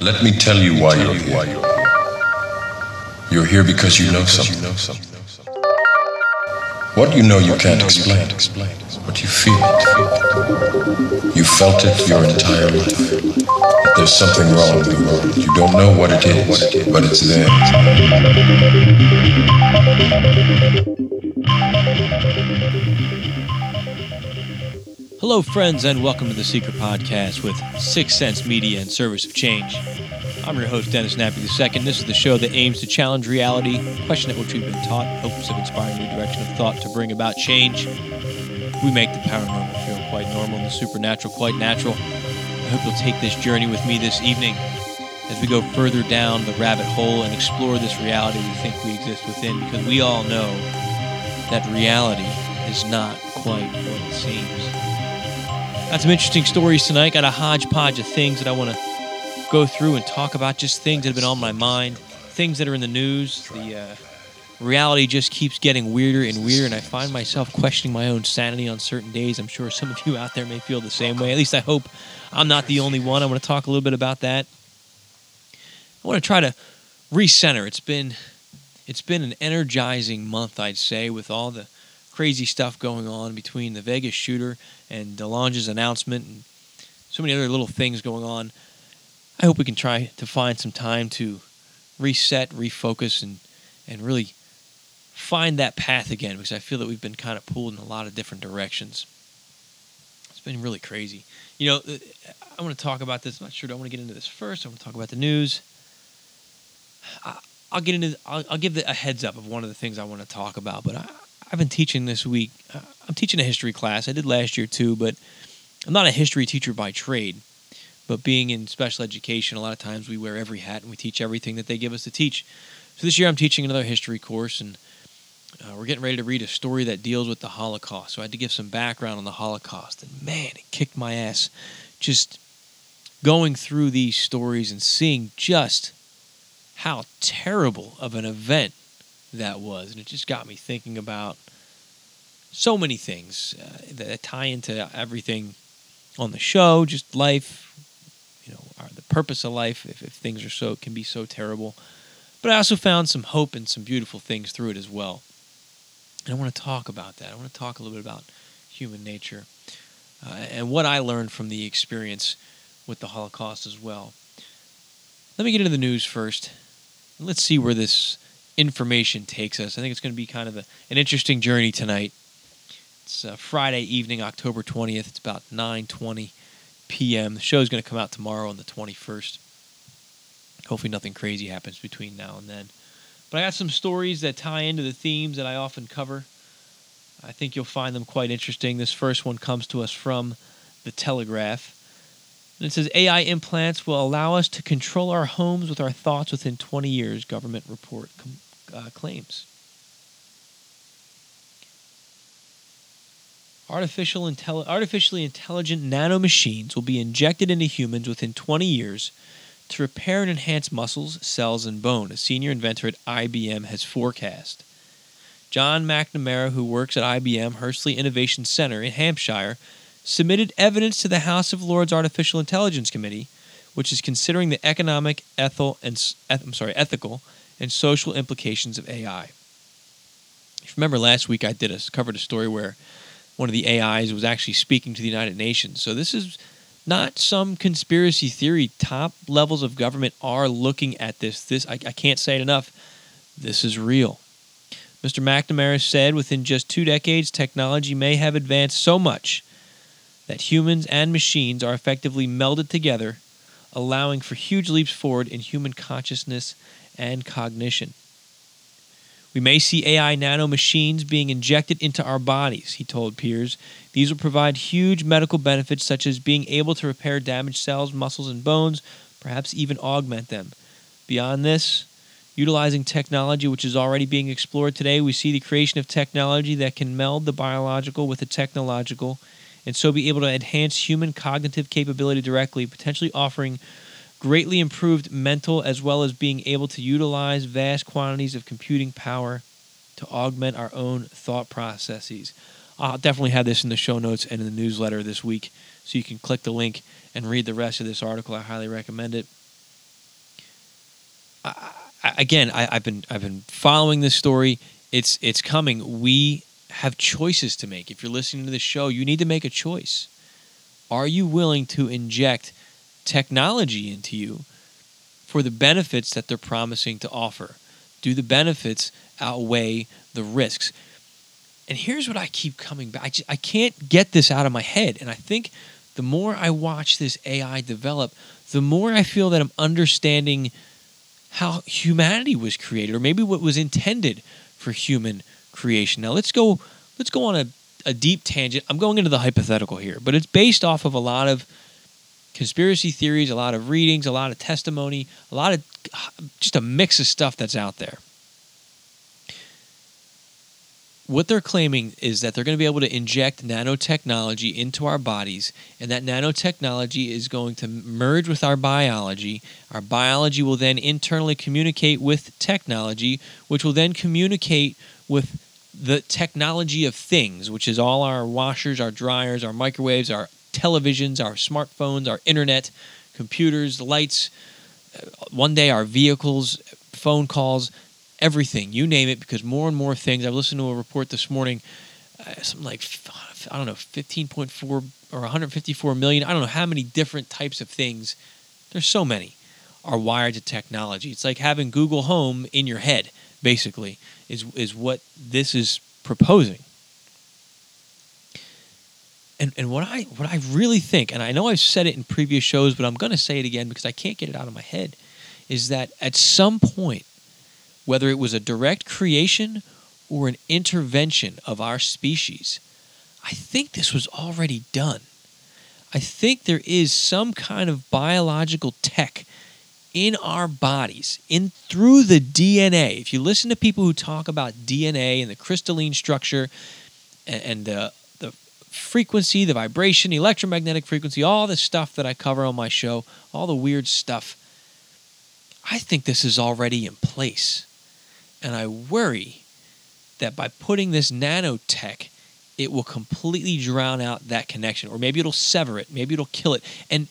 Let me tell you why you're here. You're here because you know something. What you know you can't explain, but you feel it. You felt it your entire life. There's something wrong in the world. You don't know what it is, but it's there. Hello, friends, and welcome to the Secret Podcast with Six Sense Media and Service of Change. I'm your host, Dennis Nappi II. This is the show that aims to challenge reality, question at which we've been taught, hopes of inspiring new direction of thought to bring about change. We make the paranormal feel quite normal and the supernatural quite natural. I hope you'll take this journey with me this evening as we go further down the rabbit hole and explore this reality we think we exist within because we all know that reality is not quite what it seems. Got some interesting stories tonight. Got a hodgepodge of things that I want to go through and talk about. Just things that have been on my mind, things that are in the news. The uh, reality just keeps getting weirder and weirder, and I find myself questioning my own sanity on certain days. I'm sure some of you out there may feel the same way. At least I hope I'm not the only one. I want to talk a little bit about that. I want to try to recenter. It's been it's been an energizing month, I'd say, with all the crazy stuff going on between the Vegas shooter and DeLonge's announcement and so many other little things going on. I hope we can try to find some time to reset, refocus, and and really find that path again because I feel that we've been kind of pulled in a lot of different directions. It's been really crazy. You know, uh, I want to talk about this. I'm not sure. I want to get into this first? I want to talk about the news. I, will get into. I'll, I'll give the, a heads up of one of the things I want to talk about, but I, I've been teaching this week. I'm teaching a history class. I did last year too, but I'm not a history teacher by trade. But being in special education, a lot of times we wear every hat and we teach everything that they give us to teach. So this year I'm teaching another history course, and uh, we're getting ready to read a story that deals with the Holocaust. So I had to give some background on the Holocaust, and man, it kicked my ass just going through these stories and seeing just how terrible of an event that was. And it just got me thinking about so many things uh, that tie into everything on the show, just life, you know, our, the purpose of life, if, if things are so, can be so terrible. But I also found some hope and some beautiful things through it as well. And I want to talk about that. I want to talk a little bit about human nature uh, and what I learned from the experience with the Holocaust as well. Let me get into the news first. Let's see where this information takes us. I think it's going to be kind of a, an interesting journey tonight. It's uh, Friday evening, October 20th. It's about 9:20 p.m. The show is going to come out tomorrow on the 21st. Hopefully, nothing crazy happens between now and then. But I got some stories that tie into the themes that I often cover. I think you'll find them quite interesting. This first one comes to us from the Telegraph. And it says AI implants will allow us to control our homes with our thoughts within 20 years, government report com- uh, claims. Artificial intelli- artificially intelligent nanomachines will be injected into humans within 20 years to repair and enhance muscles, cells, and bone, a senior inventor at IBM has forecast. John McNamara, who works at IBM Hursley Innovation Center in Hampshire, submitted evidence to the House of Lords Artificial Intelligence Committee, which is considering the economic, ethical, and I'm sorry, ethical and social implications of AI. If you remember last week, I did a covered a story where one of the AIs was actually speaking to the United Nations. So this is not some conspiracy theory. Top levels of government are looking at this. This I, I can't say it enough. This is real. Mr. McNamara said within just two decades, technology may have advanced so much that humans and machines are effectively melded together, allowing for huge leaps forward in human consciousness and cognition. We may see AI nano machines being injected into our bodies, he told peers. These will provide huge medical benefits, such as being able to repair damaged cells, muscles, and bones, perhaps even augment them. Beyond this, utilizing technology which is already being explored today, we see the creation of technology that can meld the biological with the technological and so be able to enhance human cognitive capability directly, potentially offering greatly improved mental as well as being able to utilize vast quantities of computing power to augment our own thought processes. I'll definitely have this in the show notes and in the newsletter this week, so you can click the link and read the rest of this article. I highly recommend it. I, again, I, I've been I've been following this story. It's it's coming. We have choices to make. If you're listening to this show, you need to make a choice. Are you willing to inject technology into you for the benefits that they're promising to offer? Do the benefits outweigh the risks? And here's what I keep coming back. I, just, I can't get this out of my head. And I think the more I watch this AI develop, the more I feel that I'm understanding how humanity was created, or maybe what was intended for human creation. Now let's go let's go on a, a deep tangent. I'm going into the hypothetical here, but it's based off of a lot of conspiracy theories, a lot of readings, a lot of testimony, a lot of just a mix of stuff that's out there what they're claiming is that they're going to be able to inject nanotechnology into our bodies, and that nanotechnology is going to merge with our biology. Our biology will then internally communicate with technology, which will then communicate with the technology of things, which is all our washers, our dryers, our microwaves, our televisions, our smartphones, our internet, computers, lights, uh, one day our vehicles, phone calls everything, you name it, because more and more things. I listened to a report this morning, uh, something like I don't know, 15.4 or 154 million. I don't know how many different types of things. There's so many are wired to technology. It's like having Google Home in your head, basically, is is what this is proposing. And and what I what I really think, and I know I've said it in previous shows, but I'm going to say it again because I can't get it out of my head, is that at some point whether it was a direct creation or an intervention of our species. I think this was already done. I think there is some kind of biological tech in our bodies, in through the DNA. If you listen to people who talk about DNA and the crystalline structure and, and the the frequency, the vibration, electromagnetic frequency, all the stuff that I cover on my show, all the weird stuff, I think this is already in place. And I worry that by putting this nanotech, it will completely drown out that connection, or maybe it'll sever it, maybe it'll kill it. And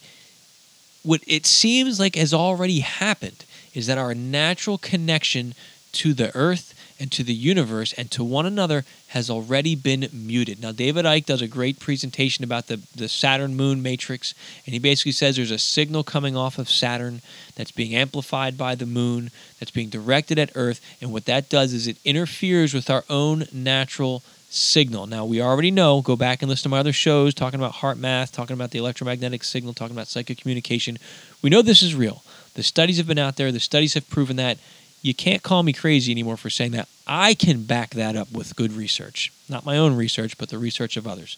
what it seems like has already happened is that our natural connection to the earth and to the universe and to one another has already been muted. Now, David Icke does a great presentation about the, the Saturn moon matrix, and he basically says there's a signal coming off of Saturn that's being amplified by the moon, that's being directed at Earth, and what that does is it interferes with our own natural signal. Now, we already know, go back and listen to my other shows talking about HeartMath, talking about the electromagnetic signal, talking about psychic communication. We know this is real. The studies have been out there, the studies have proven that you can't call me crazy anymore for saying that. I can back that up with good research. Not my own research, but the research of others.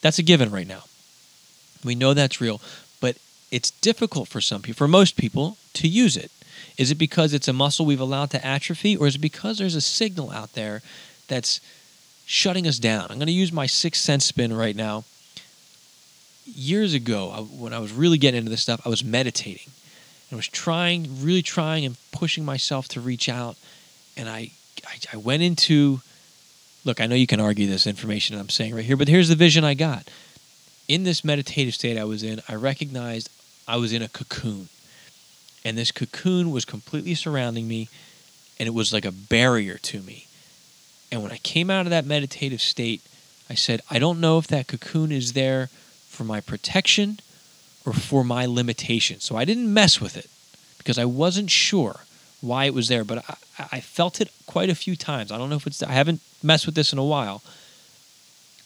That's a given right now. We know that's real, but it's difficult for some people, for most people, to use it. Is it because it's a muscle we've allowed to atrophy, or is it because there's a signal out there that's shutting us down? I'm going to use my sixth sense spin right now. Years ago, when I was really getting into this stuff, I was meditating I was trying, really trying and pushing myself to reach out. And I, I, I went into, look, I know you can argue this information I'm saying right here, but here's the vision I got. In this meditative state I was in, I recognized I was in a cocoon. And this cocoon was completely surrounding me, and it was like a barrier to me. And when I came out of that meditative state, I said, I don't know if that cocoon is there for my protection or for my limitation. So I didn't mess with it because I wasn't sure why it was there, but I, I felt it quite a few times. I don't know if it's, I haven't messed with this in a while.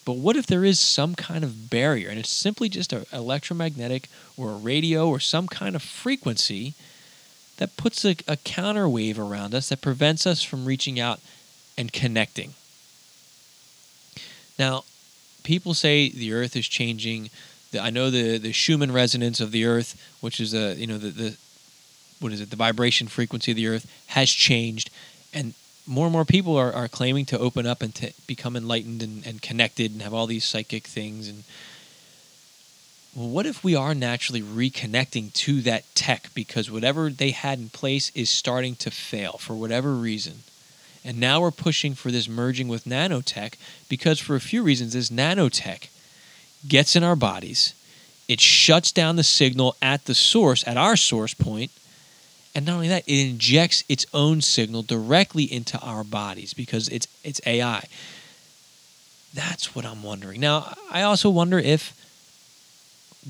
But what if there is some kind of barrier and it's simply just an electromagnetic or a radio or some kind of frequency that puts a, a counter wave around us that prevents us from reaching out and connecting? Now, people say the earth is changing, I know the the Schumann resonance of the Earth, which is a you know the the what is it the vibration frequency of the Earth has changed, and more and more people are, are claiming to open up and to become enlightened and, and connected and have all these psychic things and well, what if we are naturally reconnecting to that tech because whatever they had in place is starting to fail for whatever reason? And now we're pushing for this merging with nanotech because, for a few reasons, this nanotech gets in our bodies, it shuts down the signal at the source, at our source point, And not only that, it injects its own signal directly into our bodies because it's it's AI. That's what I'm wondering. Now, I also wonder if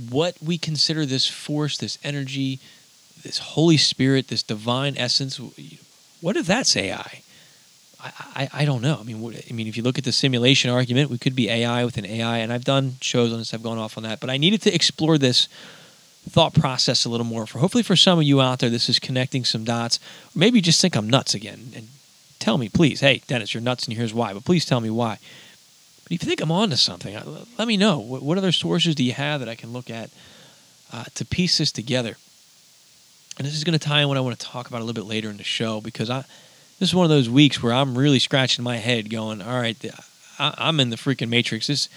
what we consider this force, this energy, this Holy Spirit, this divine essence, what if that's AI? I, I, I don't know. I mean, I mean, if you look at the simulation argument, we could be AI with an AI, and I've done shows on this. I've gone off on that, but I needed to explore this thought process a little more. For hopefully, for some of you out there, this is connecting some dots. Maybe you just think I'm nuts again, and tell me, please. Hey, Dennis, you're nuts, and here's why. But please tell me why. But if you think I'm on to something, let me know. What other sources do you have that I can look at uh, to piece this together? And this is going to tie in what I want to talk about a little bit later in the show because I this is one of those weeks where I'm really scratching my head, going, "All right, I'm in the freaking matrix. This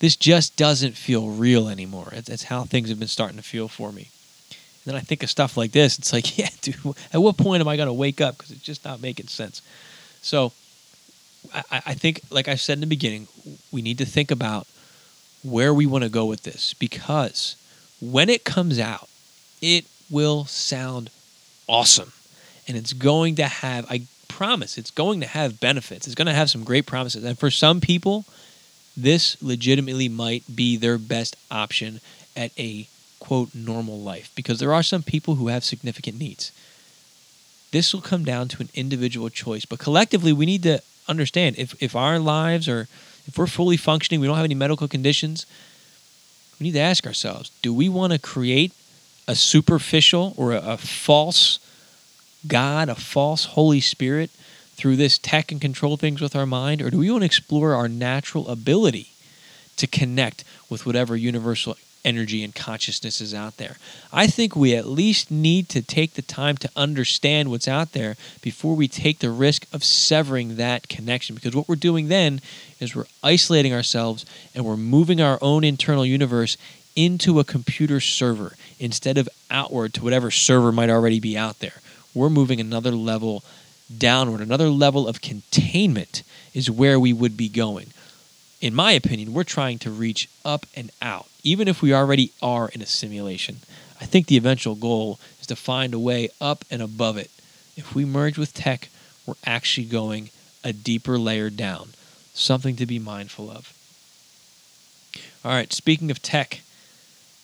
this just doesn't feel real anymore." That's how things have been starting to feel for me. And then I think of stuff like this. It's like, yeah, dude, at what point am I going to wake up? Because it's just not making sense. So, I, I think, like I said in the beginning, we need to think about where we want to go with this because when it comes out, it will sound awesome. And it's going to have, I promise, it's going to have benefits. It's going to have some great promises. And for some people, this legitimately might be their best option at a quote normal life because there are some people who have significant needs. This will come down to an individual choice, but collectively we need to understand if if our lives are if we're fully functioning, we don't have any medical conditions, we need to ask ourselves, do we want to create a superficial or a, a false God, a false Holy Spirit through this tech and control things with our mind? Or do we want to explore our natural ability to connect with whatever universal energy and consciousness is out there? I think we at least need to take the time to understand what's out there before we take the risk of severing that connection. Because what we're doing then is we're isolating ourselves and we're moving our own internal universe into a computer server instead of outward to whatever server might already be out there. We're moving another level downward, another level of containment is where we would be going. In my opinion, we're trying to reach up and out, even if we already are in a simulation. I think the eventual goal is to find a way up and above it. If we merge with tech, we're actually going a deeper layer down, something to be mindful of. All right, speaking of tech,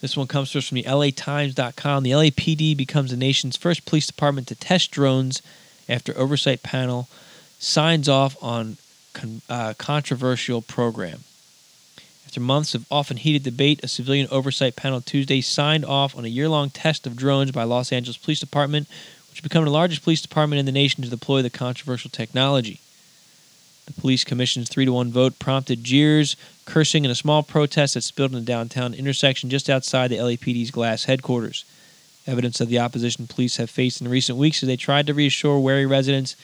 this one comes to us from the LATimes.com. The LAPD becomes the nation's first police department to test drones after oversight panel signs off on con- uh, controversial program. After months of often heated debate, a civilian oversight panel Tuesday signed off on a year-long test of drones by Los Angeles Police Department, which become the largest police department in the nation to deploy the controversial technology. The police commission's 3 to 1 vote prompted jeers, cursing, and a small protest that spilled in the downtown intersection just outside the LAPD's glass headquarters. Evidence of the opposition police have faced in recent weeks as they tried to reassure wary residents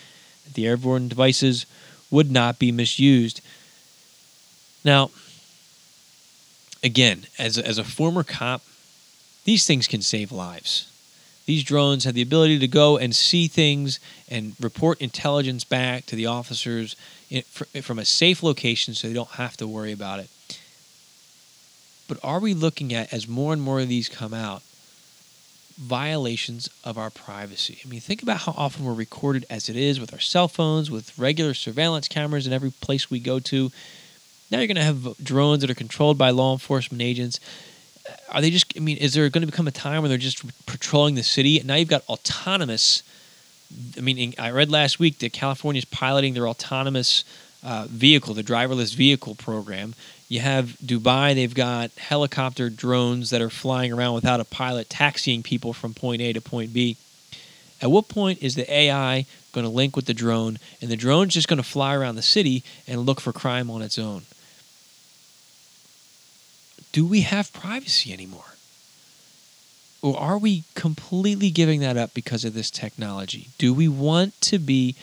that the airborne devices would not be misused. Now, again, as a, as a former cop, these things can save lives. These drones have the ability to go and see things and report intelligence back to the officers from a safe location so they don't have to worry about it. But are we looking at, as more and more of these come out, violations of our privacy? I mean, think about how often we're recorded as it is with our cell phones, with regular surveillance cameras in every place we go to. Now you're going to have drones that are controlled by law enforcement agents. Are they just, I mean, is there going to become a time where they're just patrolling the city? And now you've got autonomous I mean, I read last week that California is piloting their autonomous uh, vehicle, the driverless vehicle program. You have Dubai, they've got helicopter drones that are flying around without a pilot, taxiing people from point A to point B. At what point is the AI going to link with the drone and the drone's just going to fly around the city and look for crime on its own? Do we have privacy anymore? or are we completely giving that up because of this technology? Do we want to be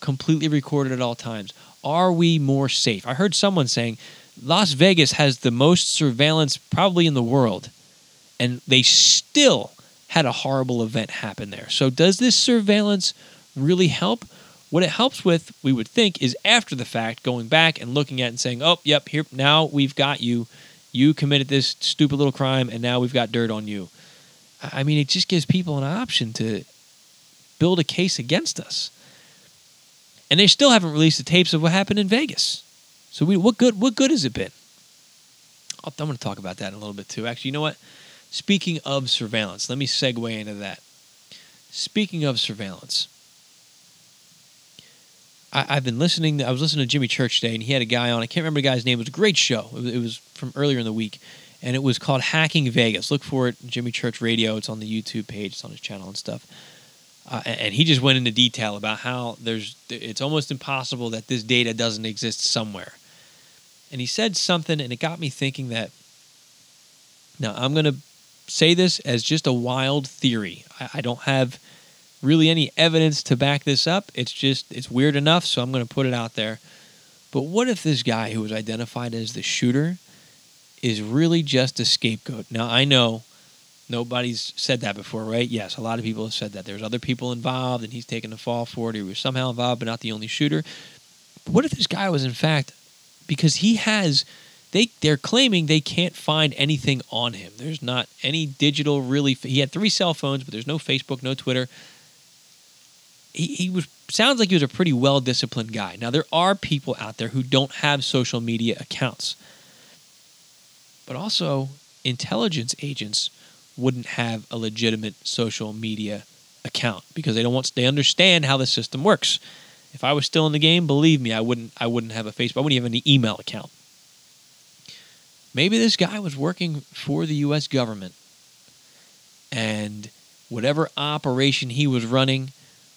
completely recorded at all times? Are we more safe? I heard someone saying Las Vegas has the most surveillance probably in the world, and they still had a horrible event happen there. So, does this surveillance really help? What it helps with, we would think, is after the fact, going back and looking at and saying, oh, yep, here, now we've got you. You committed this stupid little crime, and now we've got dirt on you. I mean, it just gives people an option to build a case against us. And they still haven't released the tapes of what happened in Vegas. So we, what good what good has it been? I'm going to talk about that in a little bit too. Actually, you know what? Speaking of surveillance, let me segue into that. Speaking of surveillance, I, have been listening. I was listening to Jimmy Church today, and he had a guy on. I can't remember the guy's name. It was a great show. It was, it was from earlier in the week, and it was called Hacking Vegas. Look for it, Jimmy Church Radio. It's on the YouTube page. It's on his channel and stuff. Uh, and he just went into detail about how there's. It's almost impossible that this data doesn't exist somewhere. And he said something, and it got me thinking that. Now I'm going to say this as just a wild theory. I, I don't have really any evidence to back this up. It's just it's weird enough, so I'm going to put it out there. But what if this guy who was identified as the shooter is really just a scapegoat? Now I know nobody's said that before, right? Yes, a lot of people have said that. There's other people involved, and he's taken the fall for it. He was somehow involved, but not the only shooter. But what if this guy was in fact because he has they they're claiming they can't find anything on him. There's not any digital really. He had three cell phones, but there's no Facebook, no Twitter he, he was sounds like he was a pretty well disciplined guy. Now there are people out there who don't have social media accounts. But also intelligence agents wouldn't have a legitimate social media account because they don't want they understand how the system works. If I was still in the game, believe me, I wouldn't I wouldn't have a Facebook. I wouldn't have any email account. Maybe this guy was working for the US government and whatever operation he was running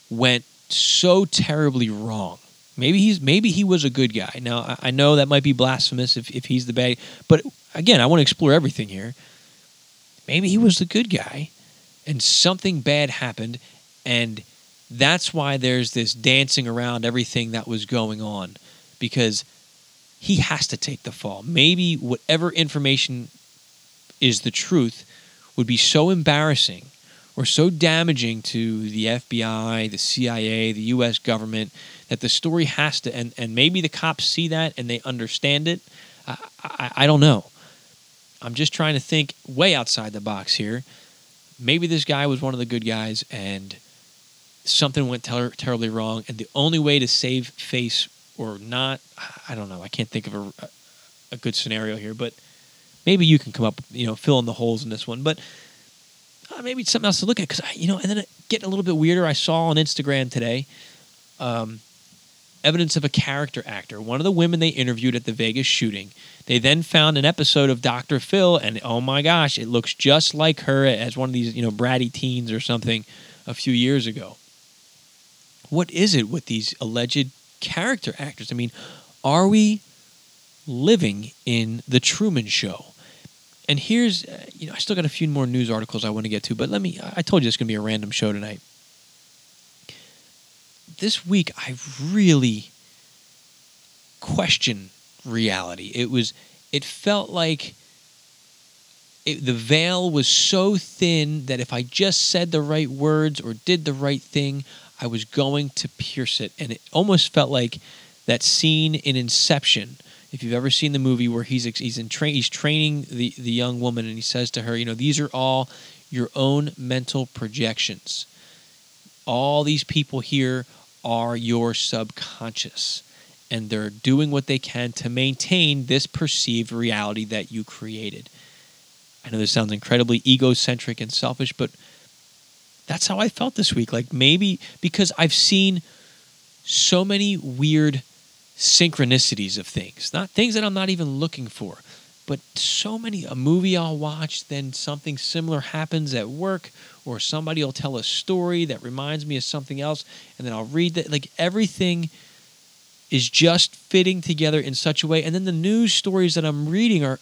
went so terribly wrong. Maybe he's maybe he was a good guy. Now I know that might be blasphemous if, if he's the bad, but again, I want to explore everything here. Maybe he was the good guy, and something bad happened, and that's why there's this dancing around everything that was going on, because he has to take the fall. Maybe whatever information is the truth would be so embarrassing or so damaging to the FBI, the CIA, the U.S. government that the story has to, and, and maybe the cops see that and they understand it. I, I, I don't know. I'm just trying to think way outside the box here. Maybe this guy was one of the good guys and something went ter- terribly wrong, and the only way to save face or not, I don't know. I can't think of a, a good scenario here, but maybe you can come up, you know, fill in the holes in this one. But uh, maybe it's something else to look at because you know, and then getting a little bit weirder. I saw on Instagram today um, evidence of a character actor. One of the women they interviewed at the Vegas shooting. They then found an episode of Dr. Phil, and oh my gosh, it looks just like her as one of these you know bratty teens or something a few years ago. What is it with these alleged character actors? I mean, are we living in the Truman Show? And here's, uh, you know, I still got a few more news articles I want to get to, but let me, I told you it's going to be a random show tonight. This week, I really questioned reality. It was, it felt like it, the veil was so thin that if I just said the right words or did the right thing, I was going to pierce it. And it almost felt like that scene in Inception if you've ever seen the movie where he's he's in tra- he's training the the young woman and he says to her, you know, these are all your own mental projections. All these people here are your subconscious and they're doing what they can to maintain this perceived reality that you created. I know this sounds incredibly egocentric and selfish, but that's how I felt this week. Like maybe because I've seen so many weird synchronicities of things, not things that I'm not even looking for. But so many, a movie I'll watch, then something similar happens at work, or somebody will tell a story that reminds me of something else, and then I'll read that. Like everything is just fitting together in such a way. And then the news stories that I'm reading are,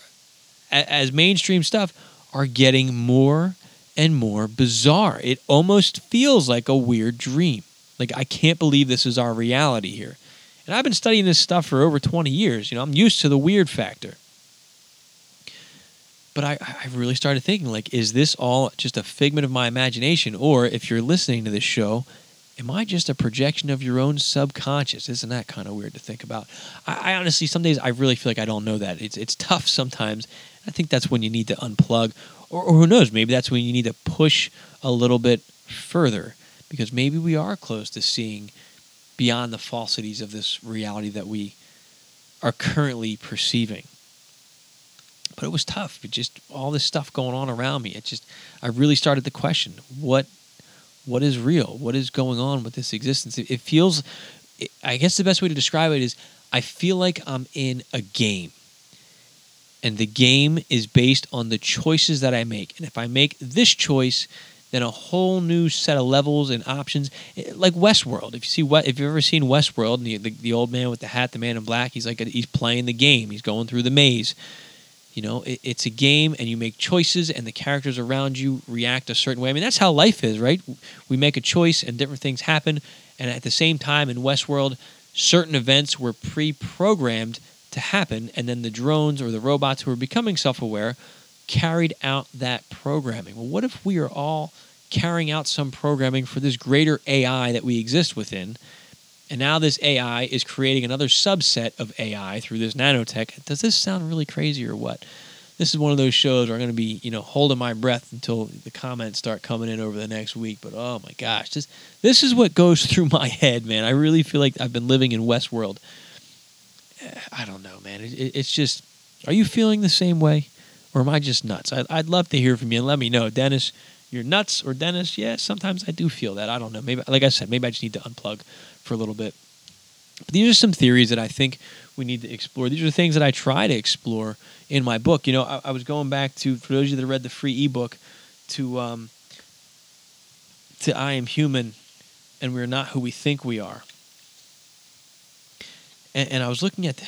as mainstream stuff, are getting more and more bizarre. It almost feels like a weird dream. Like, I can't believe this is our reality here. And I've been studying this stuff for over 20 years. You know, I'm used to the weird factor. But I, I really started thinking, like, is this all just a figment of my imagination? Or if you're listening to this show, am I just a projection of your own subconscious? Isn't that kind of weird to think about? I, I, honestly, some days I really feel like I don't know that. It's it's tough sometimes. I think that's when you need to unplug, or, or who knows? Maybe that's when you need to push a little bit further because maybe we are close to seeing beyond the falsities of this reality that we are currently perceiving. But it was tough. It just all this stuff going on around me. It just I really started to question what what is real? What is going on with this existence? It, it feels I guess the best way to describe it is I feel like I'm in a game. And the game is based on the choices that I make. And if I make this choice, then a whole new set of levels and options, eh, like Westworld. If you see what, if you've ever seen Westworld, the, the, the old man with the hat, the man in black, he's like a, he's playing the game. He's going through the maze. You know, it, it's a game, and you make choices, and the characters around you react a certain way. I mean, that's how life is, right? We make a choice, and different things happen. And at the same time, in Westworld, certain events were pre-programmed to happen, and then the drones or the robots who are becoming self-aware carried out that programming. Well, what if we are all carrying out some programming for this greater AI that we exist within? And now this AI is creating another subset of AI through this nanotech. Does this sound really crazy or what? This is one of those shows where I'm going to be, you know, holding my breath until the comments start coming in over the next week. But oh my gosh, this this is what goes through my head, man. I really feel like I've been living in Westworld. I don't know, man. It, it, it's just, are you feeling the same way? or am I just nuts? I, would love to hear from you and let me know, Dennis. You're nuts, or Dennis? Yeah, sometimes I do feel that. I don't know. Maybe, like I said, maybe I just need to unplug for a little bit. But these are some theories that I think we need to explore. These are things that I try to explore in my book. You know, I, I was going back to for those of you that read the free ebook to um, to I am human, and we're not who we think we are. And, and I was looking at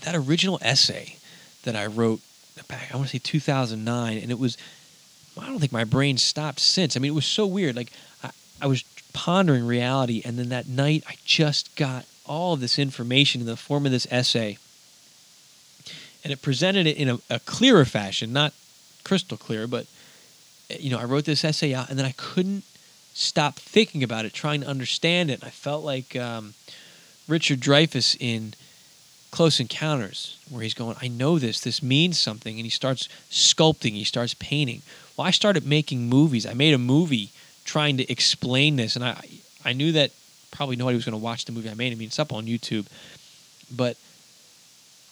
that original essay that I wrote back, I want to say 2009, and it was, I don't think my brain stopped since. I mean, it was so weird. Like, I, I was pondering reality, and then that night I just got all of this information in the form of this essay. And it presented it in a, a clearer fashion, not crystal clear, but, you know, I wrote this essay out, and then I couldn't stop thinking about it, trying to understand it. And I felt like um, Richard Dreyfuss in Close Encounters, where he's going, I know this, this means something, and he starts sculpting, he starts painting. Well, I started making movies. I made a movie trying to explain this, and I I knew that probably nobody was going to watch the movie I made. I mean, it's up on YouTube, but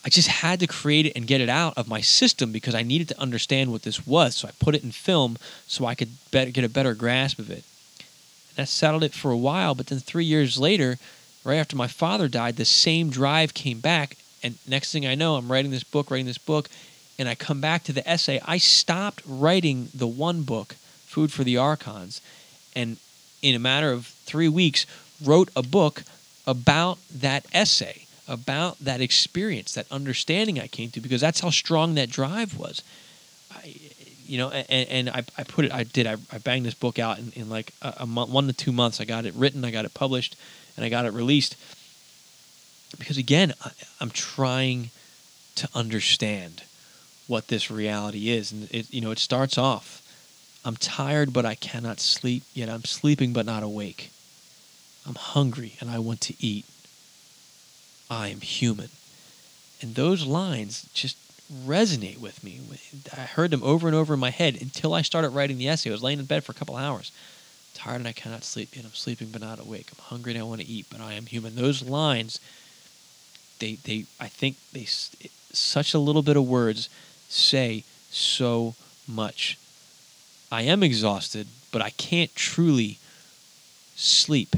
I just had to create it and get it out of my system because I needed to understand what this was. So I put it in film so I could better, get a better grasp of it. And that settled it for a while, but then three years later, right after my father died, the same drive came back. And next thing I know, I'm writing this book, writing this book, and I come back to the essay. I stopped writing the one book, Food for the Archons, and in a matter of three weeks, wrote a book about that essay, about that experience, that understanding I came to, because that's how strong that drive was. I, you know, and, and I, I put it, I did, I, I banged this book out in, in like a, a month, one to two months. I got it written, I got it published and I got it released because again, I, I'm trying to understand what this reality is, and it you know it starts off. I'm tired, but I cannot sleep. Yet I'm sleeping, but not awake. I'm hungry, and I want to eat. I am human, and those lines just resonate with me. I heard them over and over in my head until I started writing the essay. I was laying in bed for a couple hours tired and I cannot sleep, yet I'm sleeping but not awake. I'm hungry and I want to eat, but I am human. Those lines, they, they, I think they, such a little bit of words say so much. I am exhausted, but I can't truly sleep.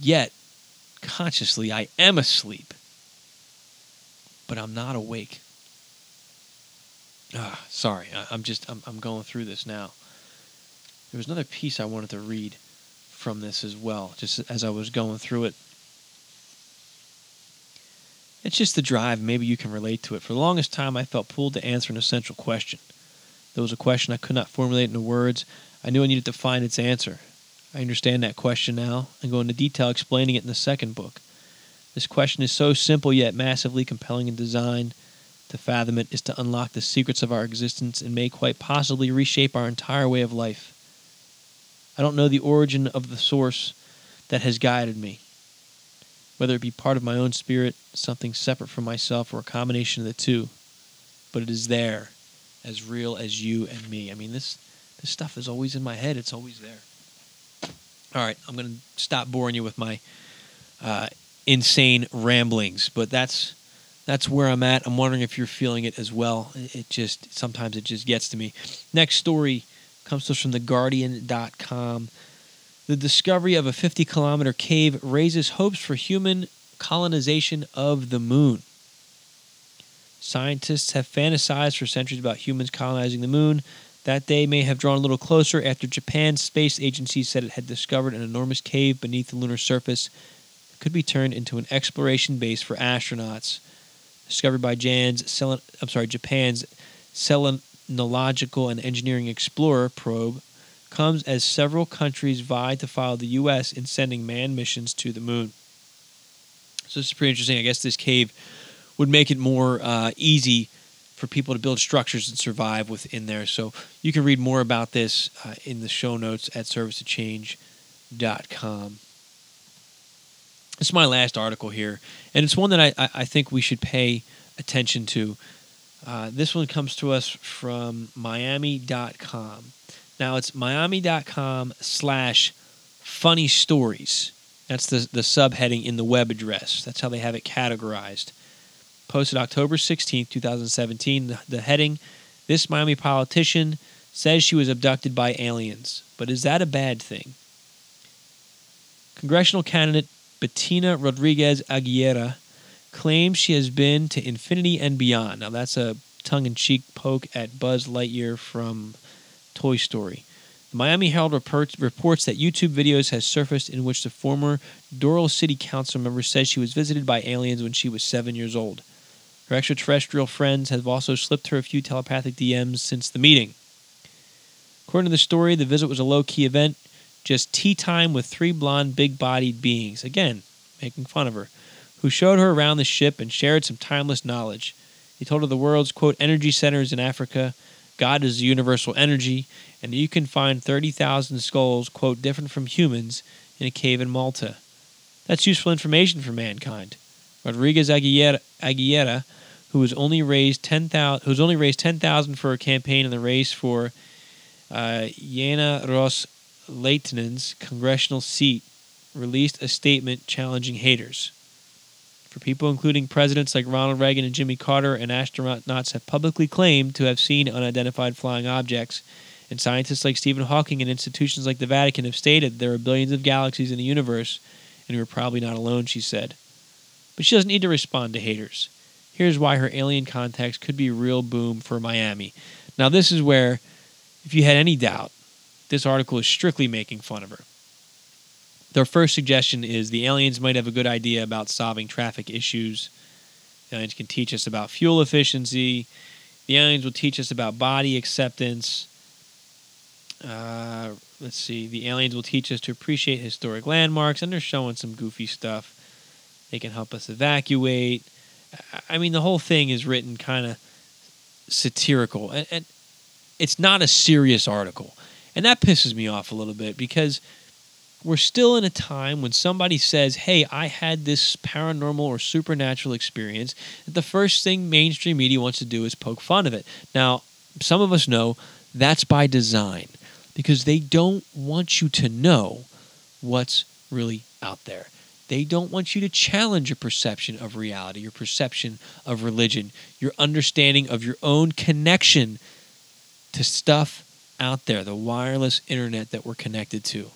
Yet, consciously, I am asleep, but I'm not awake. Ah, sorry, I, I'm just, I'm, I'm going through this now. There was another piece I wanted to read from this as well, just as I was going through it. It's just the drive. Maybe you can relate to it. For the longest time, I felt pulled to answer an essential question. There was a question I could not formulate into words. I knew I needed to find its answer. I understand that question now and go into detail explaining it in the second book. This question is so simple yet massively compelling in design. To fathom it is to unlock the secrets of our existence and may quite possibly reshape our entire way of life. I don't know the origin of the source that has guided me. Whether it be part of my own spirit, something separate from myself, or a combination of the two. But it is there, as real as you and me. I mean, this, this stuff is always in my head, it's always there. All right, I'm going to stop boring you with my uh, insane ramblings, but that's that's where I'm at. I'm wondering if you're feeling it as well. It just sometimes it just gets to me. Next story comes to us from theguardian.com. The discovery of a 50 kilometer cave raises hopes for human colonization of the moon. Scientists have fantasized for centuries about humans colonizing the moon. That day may have drawn a little closer after Japan's space agency said it had discovered an enormous cave beneath the lunar surface that could be turned into an exploration base for astronauts. Discovered by Jan's, Selen- I'm sorry, Japan's Selenological and Engineering Explorer probe comes as several countries vie to follow the U.S. in sending manned missions to the moon. So this is pretty interesting. I guess this cave would make it more uh, easy for people to build structures and survive within there. So you can read more about this uh, in the show notes at serviceofchange.com. This is my last article here, and it's one that I, I think we should pay attention to. Uh, this one comes to us from Miami.com. Now it's Miami.com slash funny stories. That's the, the subheading in the web address. That's how they have it categorized posted October 16, 2017. The, the heading This Miami politician says she was abducted by aliens. But is that a bad thing? Congressional candidate Bettina Rodriguez Aguilera claims she has been to infinity and beyond. Now, that's a tongue in cheek poke at Buzz Lightyear from Toy Story. The Miami Herald reports, that YouTube videos has surfaced in which the former Doral City Council member says she was visited by aliens when she was seven years old. Her extraterrestrial friends have also slipped her a few telepathic DMs since the meeting. According to the story, the visit was a low key event, just tea time with three blonde, big bodied beings, again, making fun of her, who showed her around the ship and shared some timeless knowledge. He told her the world's, quote, energy centers in Africa, God is the universal energy, and you can find 30,000 skulls, quote, different from humans in a cave in Malta. That's useful information for mankind. Rodriguez Aguilera, Aguilera who was only raised ten thousand, who's only raised ten thousand for a campaign in the race for uh, Yana Ross Leightonen's congressional seat, released a statement challenging haters. For people including presidents like Ronald Reagan and Jimmy Carter and astronauts have publicly claimed to have seen unidentified flying objects, and scientists like Stephen Hawking and institutions like the Vatican have stated there are billions of galaxies in the universe, and we're probably not alone, she said. But she doesn't need to respond to haters. Here's why her alien contacts could be a real boom for Miami. Now, this is where, if you had any doubt, this article is strictly making fun of her. Their first suggestion is the aliens might have a good idea about solving traffic issues. The aliens can teach us about fuel efficiency. The aliens will teach us about body acceptance. Uh, let's see. The aliens will teach us to appreciate historic landmarks, and they're showing some goofy stuff. They can help us evacuate. I mean, the whole thing is written kind of satirical, and, and it's not a serious article, and that pisses me off a little bit because we're still in a time when somebody says, "Hey, I had this paranormal or supernatural experience." that The first thing mainstream media wants to do is poke fun of it. Now, some of us know that's by design because they don't want you to know what's really out there. They don't want you to challenge your perception of reality, your perception of religion, your understanding of your own connection to stuff out there, the wireless internet that we're connected to.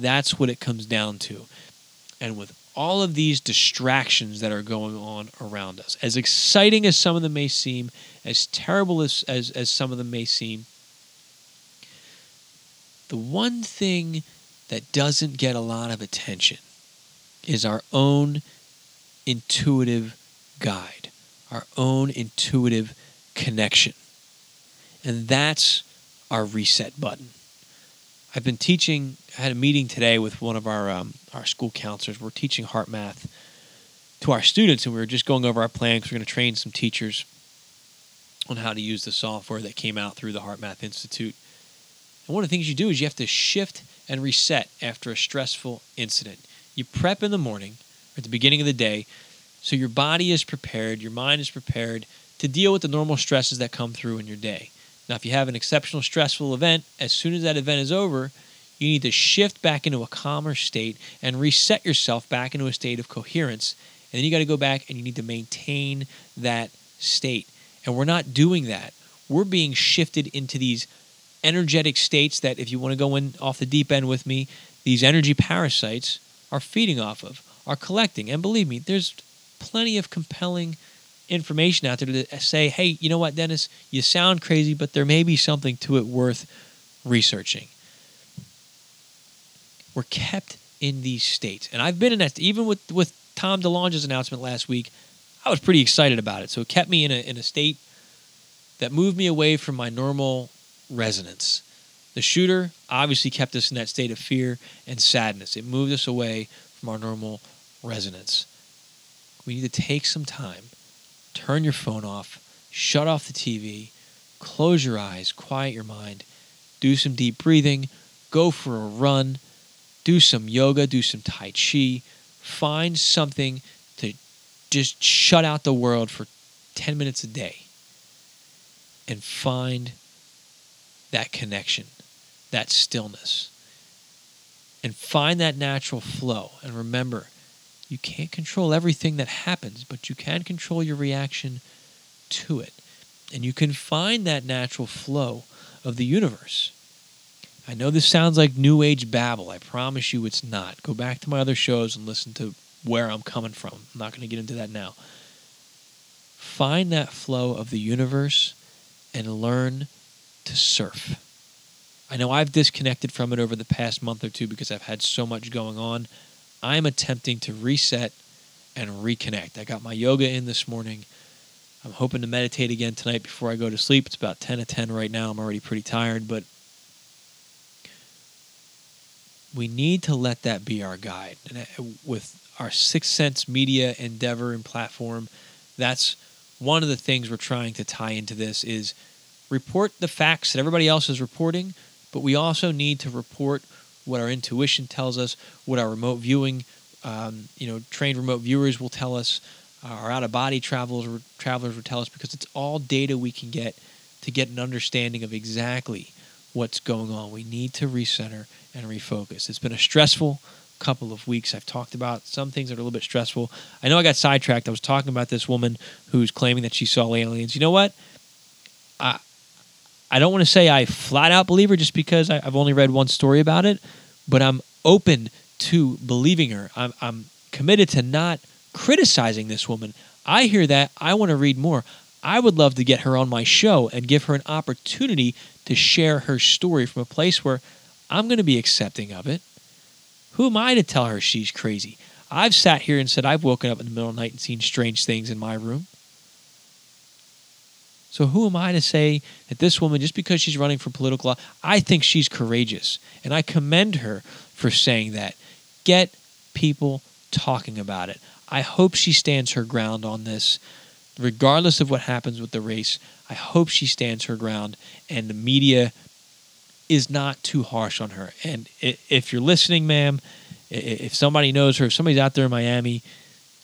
That's what it comes down to. And with all of these distractions that are going on around us, as exciting as some of them may seem, as terrible as, as, as some of them may seem, the one thing that doesn't get a lot of attention is our own intuitive guide, our own intuitive connection. And that's our reset button. I've been teaching, had a meeting today with one of our, um, our school counselors. We're teaching HeartMath to our students, and we were just going over our plan because we're going to train some teachers on how to use the software that came out through the HeartMath Institute. And one of the things you do is you have to shift and reset after a stressful incident. You prep in the morning or at the beginning of the day so your body is prepared, your mind is prepared to deal with the normal stresses that come through in your day. Now, if you have an exceptional stressful event, as soon as that event is over, You need to shift back into a calmer state and reset yourself back into a state of coherence. And then you got to go back and you need to maintain that state. And we're not doing that. We're being shifted into these energetic states that, if you want to go in off the deep end with me, these energy parasites are feeding off of, are collecting. And believe me, there's plenty of compelling information out there to say, hey, you know what, Dennis, you sound crazy, but there may be something to it worth researching. We're kept in these states. And I've been in that, even with, with Tom DeLonge's announcement last week, I was pretty excited about it. So it kept me in a, in a state that moved me away from my normal resonance. The shooter obviously kept us in that state of fear and sadness. It moved us away from our normal resonance. We need to take some time, turn your phone off, shut off the TV, close your eyes, quiet your mind, do some deep breathing, go for a run, do some yoga, do some Tai Chi, find something to just shut out the world for 10 minutes a day and find that connection, that stillness, and find that natural flow. And remember, you can't control everything that happens, but you can control your reaction to it. And you can find that natural flow of the universe. I know this sounds like new age babble. I promise you it's not. Go back to my other shows and listen to where I'm coming from. I'm not going to get into that now. Find that flow of the universe and learn to surf. I know I've disconnected from it over the past month or two because I've had so much going on. I'm attempting to reset and reconnect. I got my yoga in this morning. I'm hoping to meditate again tonight before I go to sleep. It's about 10 to 10 right now. I'm already pretty tired, but we need to let that be our guide. And uh, with our Sixth Sense media endeavor and platform, that's one of the things we're trying to tie into this is report the facts that everybody else is reporting, but we also need to report what our intuition tells us, what our remote viewing, um, you know, trained remote viewers will tell us, our out of body travelers travelers will tell us, because it's all data we can get to get an understanding of exactly what's going on. We need to recenter and refocus. It's been a stressful couple of weeks. I've talked about some things that are a little bit stressful. I know I got sidetracked. I was talking about this woman who's claiming that she saw aliens. You know what? I I don't want to say I flat out believe her just because I, have only read one story about it, but I'm open to believing her. I'm, I'm committed to not criticizing this woman. I hear that. I want to read more. I would love to get her on my show and give her an opportunity to share her story from a place where I'm going to be accepting of it. Who am I to tell her she's crazy? I've sat here and said I've woken up in the middle of the night and seen strange things in my room. So who am I to say that this woman, just because she's running for political, I think she's courageous, and I commend her for saying that. Get people talking about it. I hope she stands her ground on this, regardless of what happens with the race. I hope she stands her ground, and the media is not too harsh on her. And if you're listening, ma'am, if somebody knows her, if somebody's out there in Miami,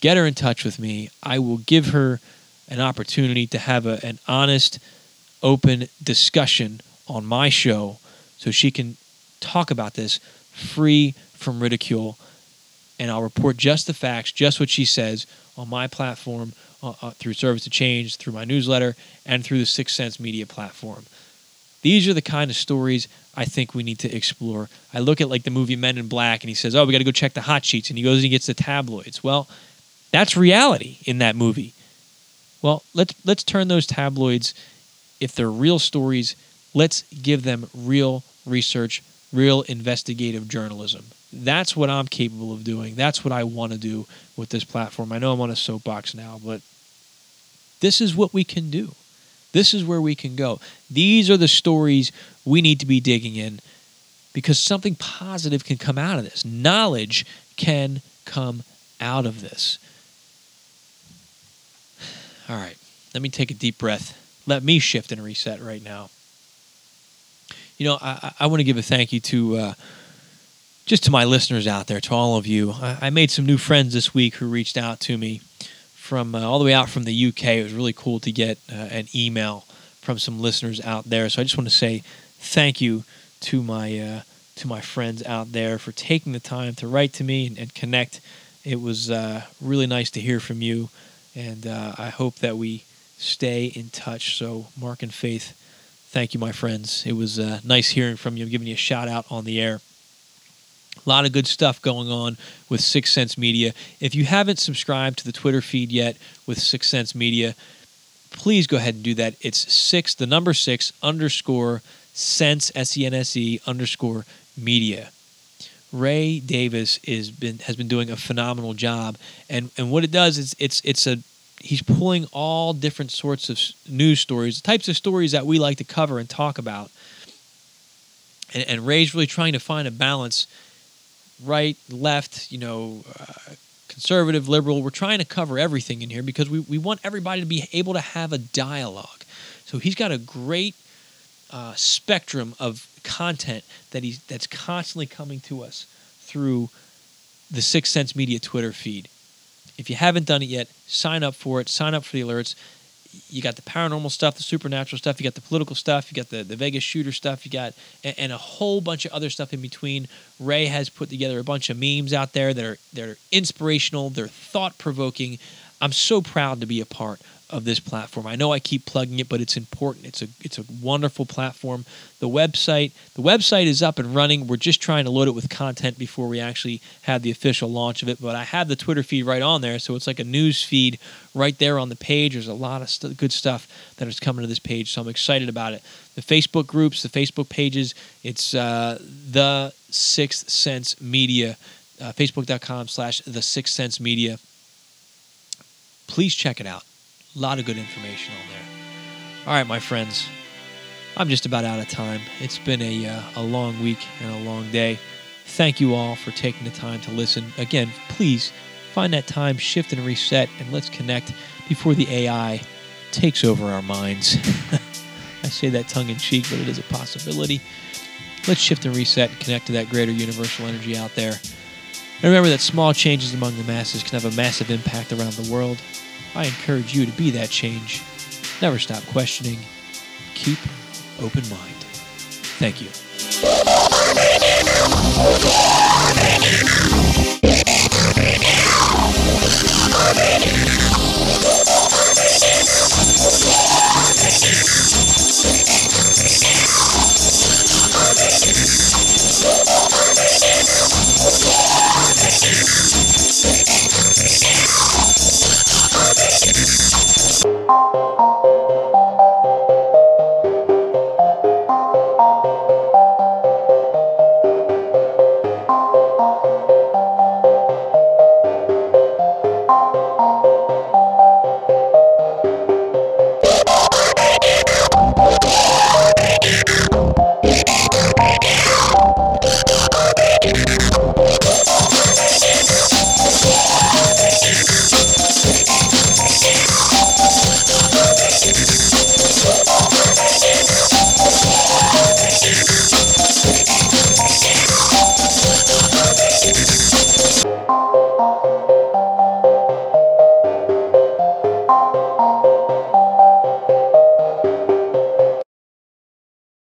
get her in touch with me. I will give her an opportunity to have a, an honest, open discussion on my show so she can talk about this free from ridicule. And I'll report just the facts, just what she says on my platform uh, uh, through Service of Change, through my newsletter, and through the Sixth Sense Media platform. These are the kind of stories I think we need to explore. I look at like the movie Men in Black, and he says, "Oh, we got to go check the hot sheets," and he goes and he gets the tabloids. Well, that's reality in that movie. Well, let's let's turn those tabloids, if they're real stories, let's give them real research, real investigative journalism. That's what I'm capable of doing. That's what I want to do with this platform. I know I'm on a soapbox now, but this is what we can do. This is where we can go. These are the stories we need to be digging in because something positive can come out of this. Knowledge can come out of this. All right, let me take a deep breath. Let me shift and reset right now. You know, I, I want to give a thank you to uh, just to my listeners out there, to all of you. I, I, made some new friends this week who reached out to me from uh, all the way out from the UK. It was really cool to get uh, an email from some listeners out there. So I just want to say thank you to my uh, to my friends out there for taking the time to write to me and, and connect. It was really nice to hear from you, and I hope that we stay in touch. So, Mark and Faith, thank you, my friends. It was uh, nice hearing from you. I'm giving you a shout out on the air. A lot of good stuff going on with Six Sense Media. If you haven't subscribed to the Twitter feed yet with Six Sense Media, please go ahead and do that. It's six, the number six underscore sense S E N S E underscore media. Ray Davis is been has been doing a phenomenal job, and and what it does is it's it's a he's pulling all different sorts of news stories, types of stories that we like to cover and talk about. And, and Ray's really trying to find a balance, right, left, you know, uh, conservative, liberal. We're trying to cover everything in here because we, we want everybody to be able to have a dialogue. So he's got a great uh, spectrum of content that he's that's constantly coming to us through the Six Sense Media Twitter feed. If you haven't done it yet, sign up for it. Sign up for the alerts. You got the paranormal stuff, the supernatural stuff. You got the political stuff. You got the, the Vegas shooter stuff. You got and, and a whole bunch of other stuff in between. Ray has put together a bunch of memes out there that are that are inspirational. They're thought provoking. I'm so proud to be a part of this platform. I know I keep plugging it, but it's important. It's a it's a wonderful platform. The website the website is up and running. We're just trying to load it with content before we actually have the official launch of it. But I have the Twitter feed right on there, so it's like a news feed right there on the page. There's a lot of st- good stuff that is coming to this page, so I'm excited about it. The Facebook groups, the Facebook pages. It's uh, the Sixth Sense Media. Uh, Facebook.com slash the Sixth Sense Media. Please check it out a lot of good information on there. All right, my friends, I'm just about out of time. It's been a, uh, a long week and a long day. Thank you all for taking the time to listen. Again, please find that time, shift and reset, and let's connect before the AI takes over our minds. I say that tongue in cheek, but it is a possibility. Let's shift and reset and connect to that greater universal energy out there. And remember that small changes among the masses can have a massive impact around the world. I encourage you to be that change. Never stop questioning. Keep open mind. Thank you.